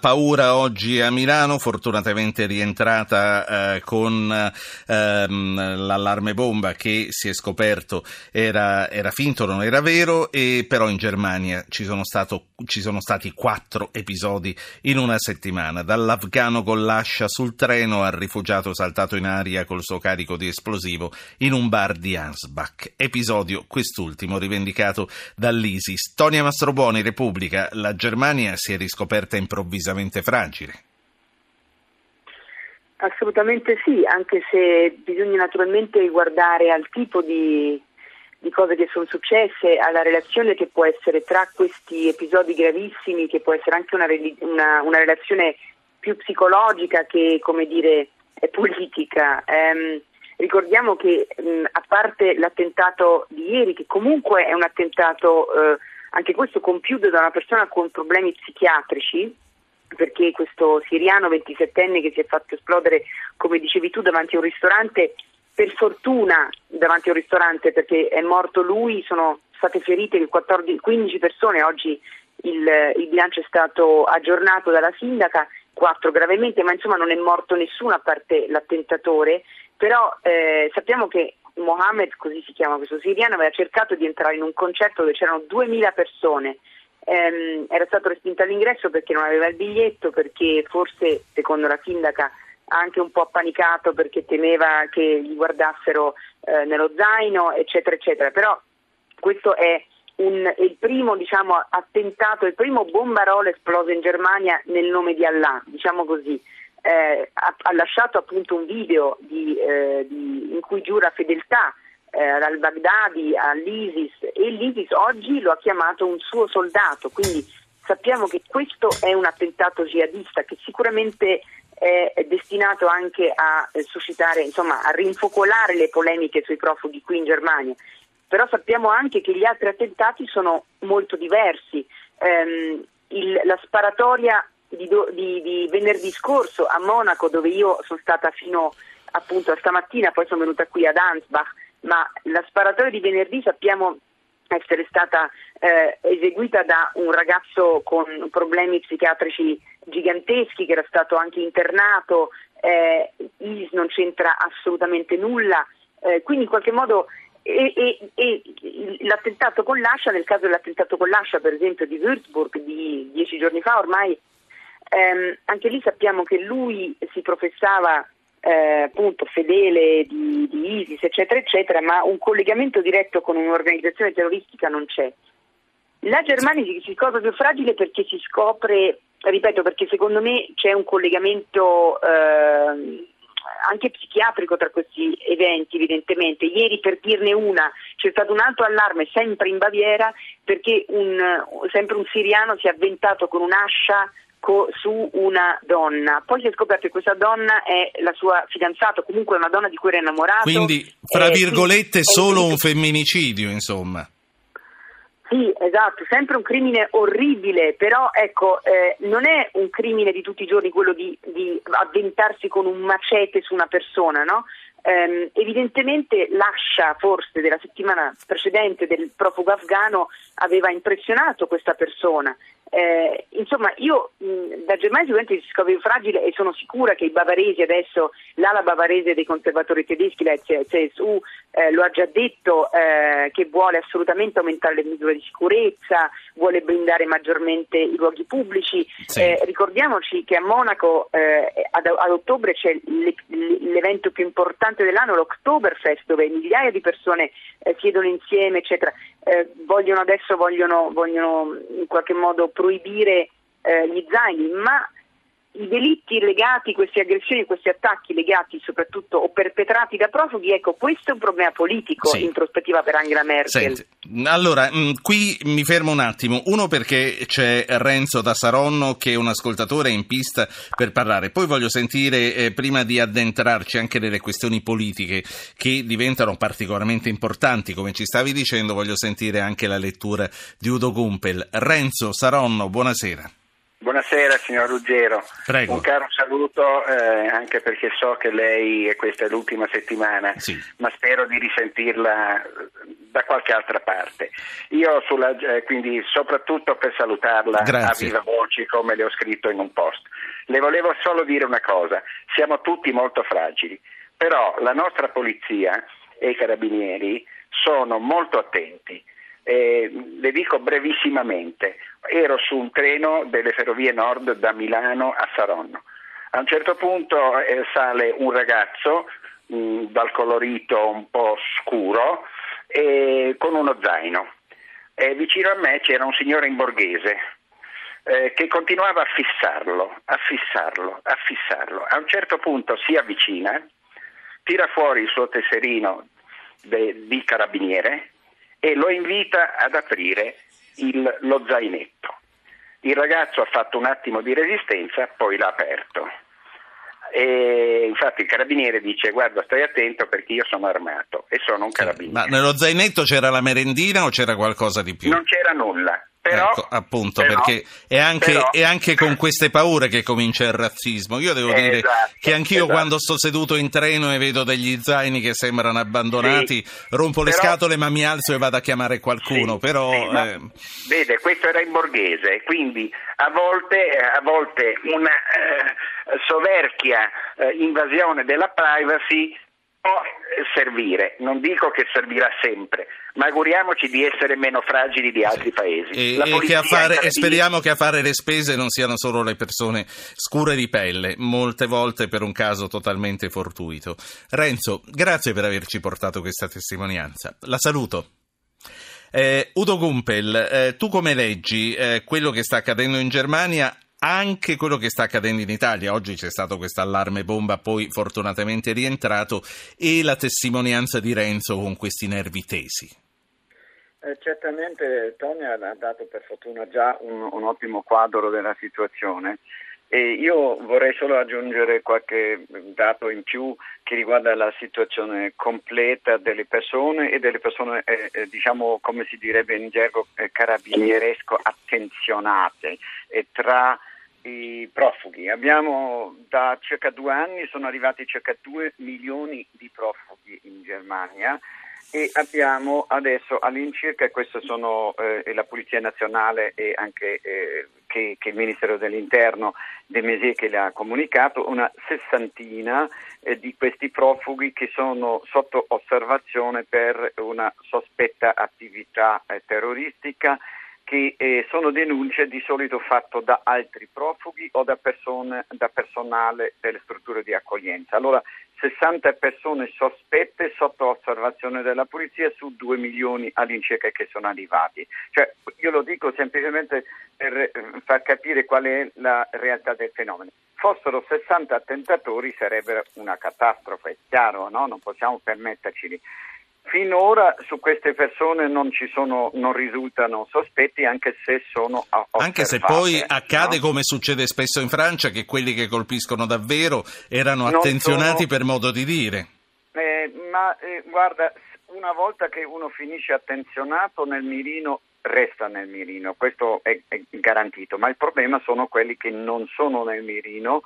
Paura oggi a Milano, fortunatamente rientrata eh, con ehm, l'allarme bomba che si è scoperto era, era, finto, non era vero, e però in Germania ci sono, stato, ci sono stati quattro episodi in una settimana, dall'afgano con l'ascia sul treno al rifugiato saltato in aria col suo carico di esplosivo in un bar di Ansbach. Episodio quest'ultimo rivendicato dall'ISIS. Tonia Mastrobuoni, Repubblica, la Germania si è riscoperta improvvisamente decisamente fragile. Assolutamente sì, anche se bisogna naturalmente guardare al tipo di, di cose che sono successe, alla relazione che può essere tra questi episodi gravissimi, che può essere anche una, una, una relazione più psicologica che, come dire, politica. Um, ricordiamo che mh, a parte l'attentato di ieri, che comunque è un attentato, uh, anche questo compiuto da una persona con problemi psichiatrici, perché questo siriano 27enne che si è fatto esplodere, come dicevi tu, davanti a un ristorante, per fortuna davanti a un ristorante perché è morto lui, sono state ferite 14, 15 persone, oggi il, il bilancio è stato aggiornato dalla sindaca, 4 gravemente, ma insomma non è morto nessuno a parte l'attentatore, però eh, sappiamo che Mohammed, così si chiama questo siriano, aveva cercato di entrare in un concerto dove c'erano 2000 persone ehm, era stato respinto all'ingresso perché non aveva il biglietto, perché forse, secondo la sindaca, anche un po' appanicato perché temeva che gli guardassero eh, nello zaino, eccetera, eccetera. Però questo è, un, il primo diciamo, attentato, il primo bombarolo esploso in Germania nel nome di Allah, diciamo così. Eh, ha, ha, lasciato appunto un video di, eh, di, in cui giura fedeltà eh, al-Baghdadi, all'ISIS e l'ISIS oggi lo ha chiamato un suo soldato, quindi sappiamo che questo è un attentato jihadista che sicuramente è destinato anche a eh, suscitare, insomma, a rinfocolare le polemiche sui profughi qui in Germania. Però sappiamo anche che gli altri attentati sono molto diversi. Um, il, la sparatoria di, di, di, venerdì scorso a Monaco, dove io sono stata fino appunto a stamattina, poi sono venuta qui ad Ansbach, ma la sparatoria di venerdì sappiamo essere stata eh, eseguita da un ragazzo con problemi psichiatrici giganteschi che era stato anche internato, eh, IS non c'entra assolutamente nulla, eh, quindi in qualche modo e, e, e, l'attentato con l'Ascia, nel caso dell'attentato con l'Ascia per esempio di Würzburg di dieci giorni fa ormai, ehm, anche lì sappiamo che lui si professava eh, appunto fedele di, di, ISIS, eccetera, eccetera, ma un collegamento diretto con un'organizzazione terroristica non c'è. La Germania si scopre più fragile perché si scopre, ripeto, perché secondo me c'è un collegamento eh, anche psichiatrico tra questi eventi, evidentemente. Ieri, per dirne una, c'è stato un altro allarme sempre in Baviera perché un, sempre un siriano si è avventato con un'ascia co- su una donna. Poi si è scoperto che questa donna è la sua fidanzata, comunque una donna di cui era innamorato. Quindi, fra eh, virgolette, sì, solo un femminicidio, insomma. Sì, esatto, sempre un crimine orribile, però ecco, eh, non è un crimine di tutti i giorni quello di, di avventarsi con un macete su una persona, no? Eh, evidentemente l'ascia forse della settimana precedente del profugo afghano aveva impressionato questa persona eh, insomma, io mh, da Germania sicuramente si scopre fragile e sono sicura che i bavaresi adesso, l'ala bavarese dei conservatori tedeschi, la CSU, eh, lo ha già detto eh, che vuole assolutamente aumentare le misure di sicurezza, vuole blindare maggiormente i luoghi pubblici. Sì. Eh, ricordiamoci che a Monaco eh, ad, ad, ottobre c'è l'evento più importante dell'anno, l'Oktoberfest, dove migliaia di persone eh, siedono insieme, eccetera. vogliono adesso vogliono, vogliono in qualche modo proibire eh, gli zaini, ma i delitti legati, queste aggressioni, questi attacchi legati soprattutto o perpetrati da profughi, ecco, questo è un problema politico sì. in prospettiva per Angela Merkel. Senti, allora, mh, mm, qui mi fermo un attimo. Uno perché c'è Renzo da Saronno che è un ascoltatore in pista per parlare. Poi voglio sentire, eh, prima di addentrarci anche nelle questioni politiche che diventano particolarmente importanti, come ci stavi dicendo, voglio sentire anche la lettura di Udo Gumpel. Renzo Saronno, buonasera. Buonasera signor Ruggero, Prego. un caro saluto eh, anche perché so che lei questa è l'ultima settimana, sì. ma spero di risentirla da qualche altra parte. Io sulla, eh, quindi soprattutto per salutarla Grazie. a viva voce come le ho scritto in un post. Le volevo solo dire una cosa, siamo tutti molto fragili, però la nostra polizia e i carabinieri sono molto attenti. Eh, le dico brevissimamente, ero su un treno delle ferrovie nord da Milano a Saronno. A un certo punto eh, sale un ragazzo mh, dal colorito un po' scuro e con uno zaino. Vicino a me c'era un signore in borghese eh, che continuava a fissarlo, a fissarlo, a fissarlo. A un certo punto si avvicina, tira fuori il suo tesserino de, di carabiniere e lo invita ad aprire il, lo zainetto. Il ragazzo ha fatto un attimo di resistenza, poi l'ha aperto. E infatti il carabiniere dice guarda stai attento perché io sono armato e sono un carabiniere. Ma nello zainetto c'era la merendina o c'era qualcosa di più? Non c'era nulla. Però, ecco, appunto, però, perché è anche, però, è anche, con queste paure che comincia il razzismo. Io devo dire esatto, che anch'io esatto. quando sto seduto in treno e vedo degli zaini che sembrano abbandonati, Sì, rompo le scatole ma mi alzo e vado a chiamare qualcuno. Sì, però, sì, ma, eh, Vede, questo era in borghese, quindi a volte, eh, a volte una eh, soverchia eh, invasione della privacy può eh, servire, non dico che servirà sempre, ma auguriamoci di essere meno fragili di altri paesi. e, e che a fare- e speriamo che a fare le spese non siano solo le persone scure di pelle, molte volte per un caso totalmente fortuito. Renzo, grazie per averci portato questa testimonianza. La saluto. Eh, Udo Gumpel, eh, tu come leggi eh, quello che sta accadendo in Germania, anche quello che sta accadendo in Italia? Oggi c'è stato questo allarme bomba, poi fortunatamente rientrato, e la testimonianza di Renzo con questi nervi tesi. Eh, certamente Tony ha dato per fortuna già un, un ottimo quadro della situazione e io vorrei solo aggiungere qualche dato in più che riguarda la situazione completa delle persone e delle persone, eh, eh, diciamo come si direbbe in gergo eh, carabinieresco, attenzionate e tra i profughi. Abbiamo da circa due anni sono arrivati circa 2 milioni di profughi in Germania e abbiamo adesso all'incirca, e questo sono eh, la Polizia Nazionale e anche eh, che, che il Ministero dell'Interno De Maizière che le ha comunicato, una sessantina eh, di questi profughi che sono sotto osservazione per una sospetta attività eh, terroristica che eh, sono denunce di solito fatto da altri profughi o da, persone, da personale delle strutture di accoglienza. Allora 60 persone sospette sotto osservazione della polizia su 2 milioni all'incirca che sono arrivati. Cioè, io lo dico semplicemente per eh, far capire qual è la realtà del fenomeno. Fossero 60 attentatori sarebbe una catastrofe, è chiaro, no? non possiamo permetterci. Finora su queste persone non ci sono, non risultano sospetti, anche se sono osservate. Anche se poi accade no? come succede spesso in Francia che quelli che colpiscono davvero erano Non attenzionati sono- per modo di dire. Eh, ma eh, guarda, una volta che uno finisce attenzionato nel mirino, resta nel mirino, questo è, è garantito, ma il problema sono quelli che non sono nel mirino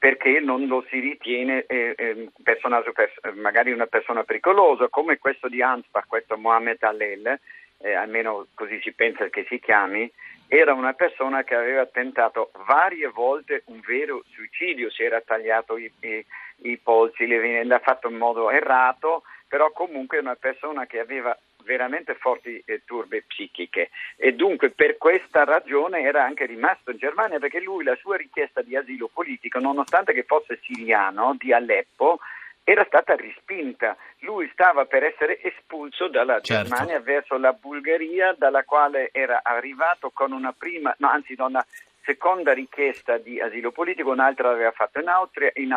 perché non lo si ritiene eh, eh, personaggio pers- magari una persona pericolosa, come questo di Ansbach, questo Mohamed Allel, eh, almeno così si pensa che si chiami, era una persona che aveva tentato varie volte un vero suicidio, si era tagliato i, i, i polsi, le vene, l'ha fatto in modo errato, però comunque una persona che aveva veramente forti eh, turbe psichiche e dunque per questa ragione era anche rimasto in Germania perché lui la sua richiesta di asilo politico, nonostante che fosse siriano di Aleppo, era stata respinta. Lui stava per essere espulso dalla Certo. Germania verso la Bulgaria, dalla quale era arrivato con una prima, no, anzi da una seconda richiesta di asilo politico, un'altra l'aveva fatto in Austria, in,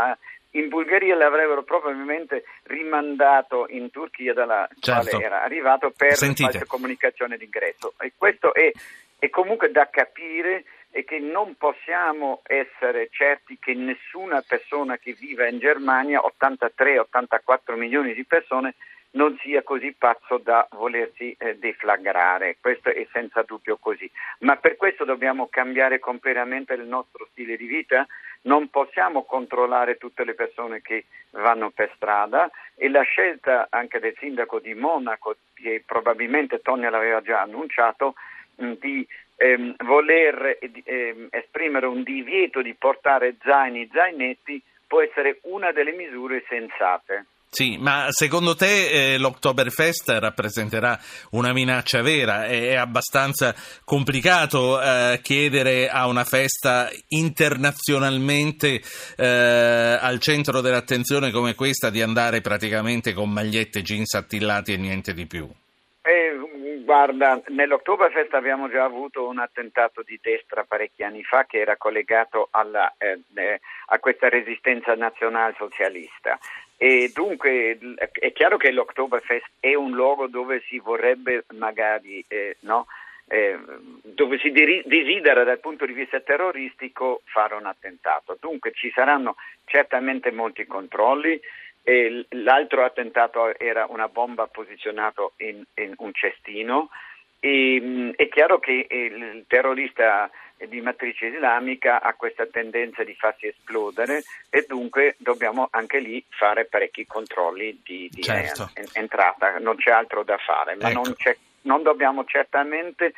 in Bulgaria l'avrebbero probabilmente rimandato in Turchia dalla Certo. quale era arrivato per Sentite. comunicazione d'ingresso. E questo è, è comunque da capire e che non possiamo essere certi che nessuna persona che vive in Germania, 83-84 milioni di persone, non sia così pazzo da volersi eh, deflagrare, questo è senza dubbio così, ma per questo dobbiamo cambiare completamente il nostro stile di vita, non possiamo controllare tutte le persone che vanno per strada e la scelta anche del sindaco di Monaco, che probabilmente Tonia l'aveva già annunciato, di ehm, voler ehm, esprimere un divieto di portare zaini, zainetti, può essere una delle misure sensate. Sì, ma secondo te eh, l'Oktoberfest rappresenterà una minaccia vera? È, è abbastanza complicato eh, chiedere a una festa internazionalmente eh, al centro dell'attenzione come questa di andare praticamente con magliette, jeans attillati e niente di più? Guarda, nell'Oktoberfest abbiamo già avuto un attentato di destra parecchi anni fa che era collegato alla, eh, eh, a questa resistenza nazionalsocialista. E dunque è chiaro che l'Oktoberfest è un luogo dove si vorrebbe magari, eh, no, eh, dove si desidera dal punto di vista terroristico fare un attentato. Dunque ci saranno certamente molti controlli. E l'altro attentato era una bomba posizionata in, in un cestino. E, mm, è chiaro che il terrorista di matrice islamica ha questa tendenza di farsi esplodere e dunque dobbiamo anche lì fare parecchi controlli di, di certo. entrata, non c'è altro da fare, ma ecco. non, non dobbiamo certamente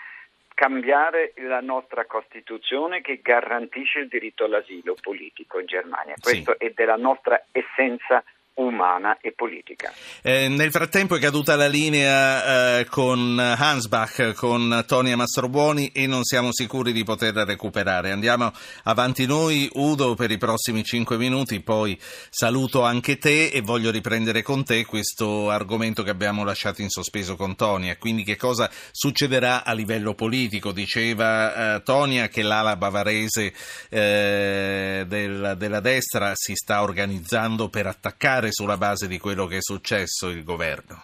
cambiare la nostra Costituzione che garantisce il diritto all'asilo politico in Germania. Questo sì. è della nostra essenza umana e politica. Eh, nel frattempo è caduta la linea eh, con Hansbach, con Tonia Mastrobuoni e non siamo sicuri di poterla recuperare. Andiamo avanti noi, Udo, per i prossimi cinque minuti, poi saluto anche te e voglio riprendere con te questo argomento che abbiamo lasciato in sospeso con Tonia. Quindi che cosa succederà a livello politico? Diceva eh, Tonia che l'ala bavarese eh, del, della destra si sta organizzando per attaccare cambiare sulla base di quello che è successo il governo?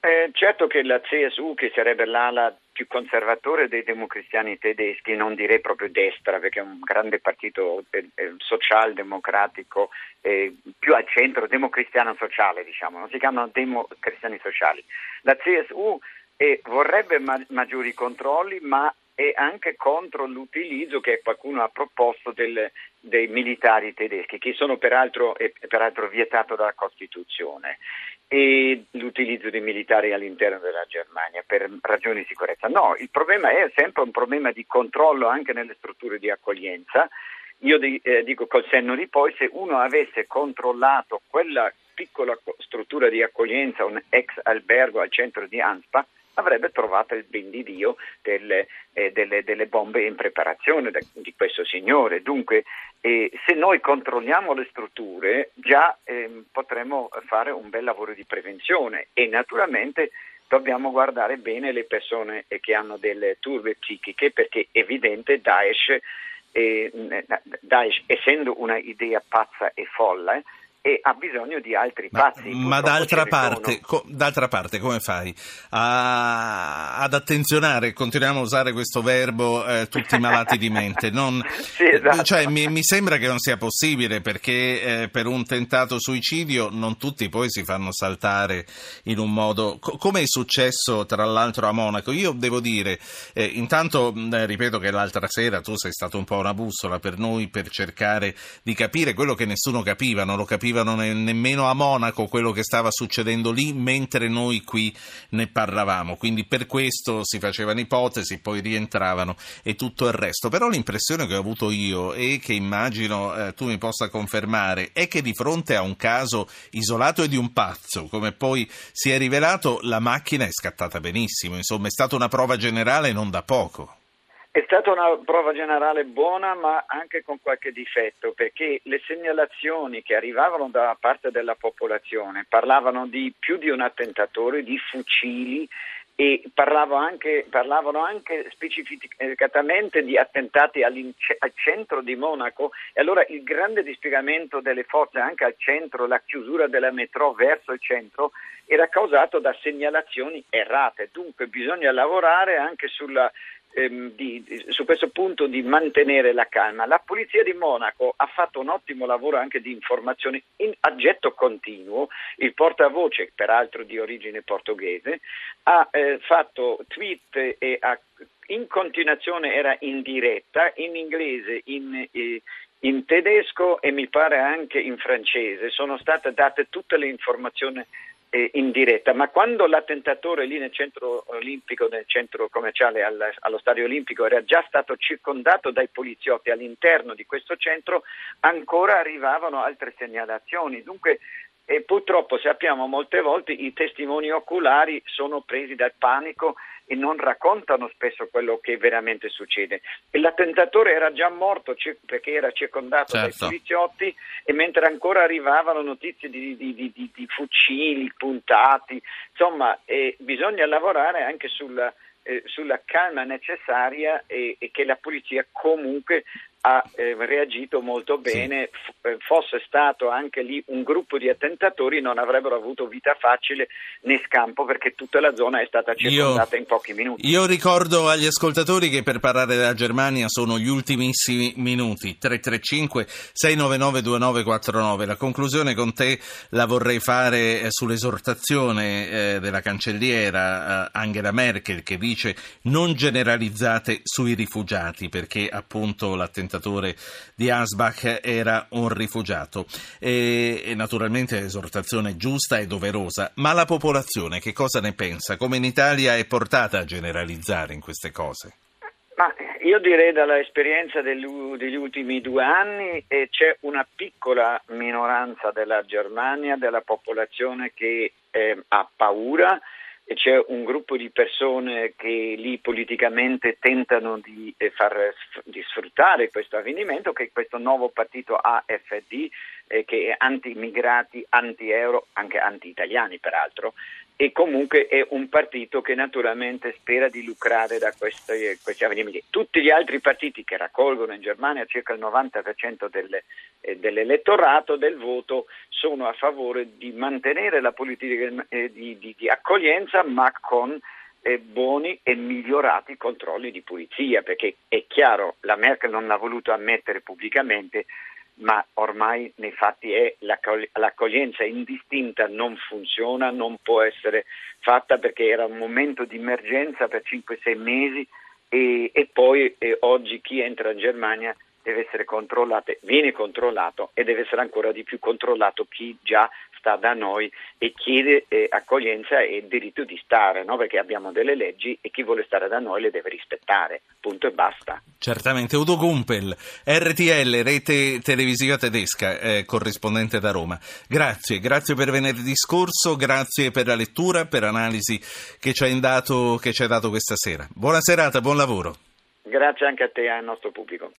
Eh, certo che la CSU, che sarebbe l'ala più conservatore dei democristiani tedeschi, non direi proprio destra, perché è un grande partito eh, eh, socialdemocratico, eh, più al centro, democristiano sociale, diciamo, non si chiamano democristiani sociali. La CSU eh, vorrebbe ma- maggiori controlli, ma è anche contro l'utilizzo che qualcuno ha proposto del, dei militari tedeschi, che sono peraltro, peraltro vietato dalla Costituzione, e l'utilizzo dei militari all'interno della Germania per ragioni di sicurezza. No, il problema è sempre un problema di controllo anche nelle strutture di accoglienza. Io eh, dico col senno di poi, se uno avesse controllato quella piccola struttura di accoglienza, un ex albergo al centro di Anspa, avrebbe trovato il ben di Dio delle, eh, delle, delle bombe in preparazione da, di questo signore. Dunque, eh, se noi controlliamo le strutture, già eh, potremo fare un bel lavoro di prevenzione e naturalmente dobbiamo guardare bene le persone che hanno delle turbe psichiche perché è evidente Daesh, eh, Daesh essendo una idea pazza e folle, e ha bisogno di altri passi. Ma, d'altra parte, co, d'altra parte, come fai a, ad attenzionare, continuiamo a usare questo verbo, eh, tutti malati di mente? Non, sì, esatto. cioè, mi, mi, sembra che non sia possibile perché eh, per un tentato suicidio non tutti poi si fanno saltare in un modo... Co- come è successo tra l'altro a Monaco? Io devo dire, eh, intanto eh, ripeto che l'altra sera tu sei stato un po' una bussola per noi per cercare di capire quello che nessuno capiva, non lo capiva capivano ne- nemmeno a Monaco quello che stava succedendo lì mentre noi qui ne parlavamo. Quindi per questo si facevano ipotesi, poi rientravano e tutto il resto. Però l'impressione che ho avuto io e che immagino eh, tu mi possa confermare è che di fronte a un caso isolato e di un pazzo, come poi si è rivelato, la macchina è scattata benissimo. Insomma, è stata una prova generale non da poco. È stata una prova generale buona ma anche con qualche difetto perché le segnalazioni che arrivavano da parte della popolazione parlavano di più di un attentatore, di fucili e anche, parlavano anche specificatamente di attentati al centro di Monaco. E allora il grande dispiegamento delle forze anche al centro, la chiusura della metro verso il centro era causato da segnalazioni errate, dunque bisogna lavorare anche sulla ehm, di, su questo punto di mantenere la calma. La Polizia di Monaco ha fatto un ottimo lavoro anche di informazione in aggetto continuo, il portavoce, peraltro di origine portoghese, ha eh, fatto tweet e ha in continuazione era in diretta in inglese, in, eh, in tedesco e mi pare anche in francese. Sono state date tutte le informazioni eh, in diretta, ma quando l'attentatore lì nel centro olimpico, nel centro commerciale al, allo stadio olimpico era già stato circondato dai poliziotti all'interno di questo centro, ancora arrivavano altre segnalazioni. Dunque e purtroppo sappiamo molte volte i testimoni oculari sono presi dal panico e non raccontano spesso quello che veramente succede. L'attentatore era già morto perché era circondato certo. dai poliziotti e mentre ancora arrivavano notizie di, di, di, di fucili puntati, insomma eh, bisogna lavorare anche sulla, eh, sulla calma necessaria e, e, che la polizia comunque ha eh, reagito molto bene, sì. F- eh, fosse stato anche lì un gruppo di attentatori non avrebbero avuto vita facile né scampo perché tutta la zona è stata circondata io, in pochi minuti. Io ricordo agli ascoltatori che per parlare della Germania sono gli ultimissimi minuti, 335 699 2949. La conclusione con te la vorrei fare eh, sull'esortazione eh, della cancelliera eh, Angela Merkel che dice non generalizzate sui rifugiati perché appunto l'attentatore presentatore di Asbach era un rifugiato. E, e naturalmente l'esortazione giusta e doverosa, ma la popolazione che cosa ne pensa? Come in Italia è portata a generalizzare in queste cose? Ma io direi dall'esperienza degli, ultimi due anni eh, c'è una piccola minoranza della Germania, della popolazione che eh, ha paura e c'è un gruppo di persone che lì politicamente tentano di, eh, far, di sfruttare questo avvenimento, che è questo nuovo partito AFD, eh, che è anti-immigrati, anti-euro, anche anti-italiani peraltro, e comunque è un partito che naturalmente spera di lucrare da questi, questi avvenimenti. Tutti gli altri partiti che raccolgono in Germania circa il 90% delle, eh, dell'elettorato del voto sono a favore di mantenere la politica eh, di, di, di, accoglienza ma con eh, buoni e migliorati controlli di pulizia perché è chiaro la Merkel non l'ha voluto ammettere pubblicamente ma ormai nei fatti è l'accoglienza indistinta non funziona, non può essere fatta perché era un momento di emergenza per 5-6 mesi e, e poi e oggi chi entra in Germania deve essere controllato, viene controllato e deve essere ancora di più controllato chi già sta da noi e chiede eh, accoglienza e diritto di stare, no? perché abbiamo delle leggi e chi vuole stare da noi le deve rispettare, punto e basta. Certamente, Udo Gumpel, RTL, rete televisiva tedesca, eh, corrispondente da Roma. Grazie, grazie per venerdì scorso, grazie per la lettura, per l'analisi che ci hai dato, che ci hai dato questa sera. Buona serata, buon lavoro. Grazie anche a te e al nostro pubblico.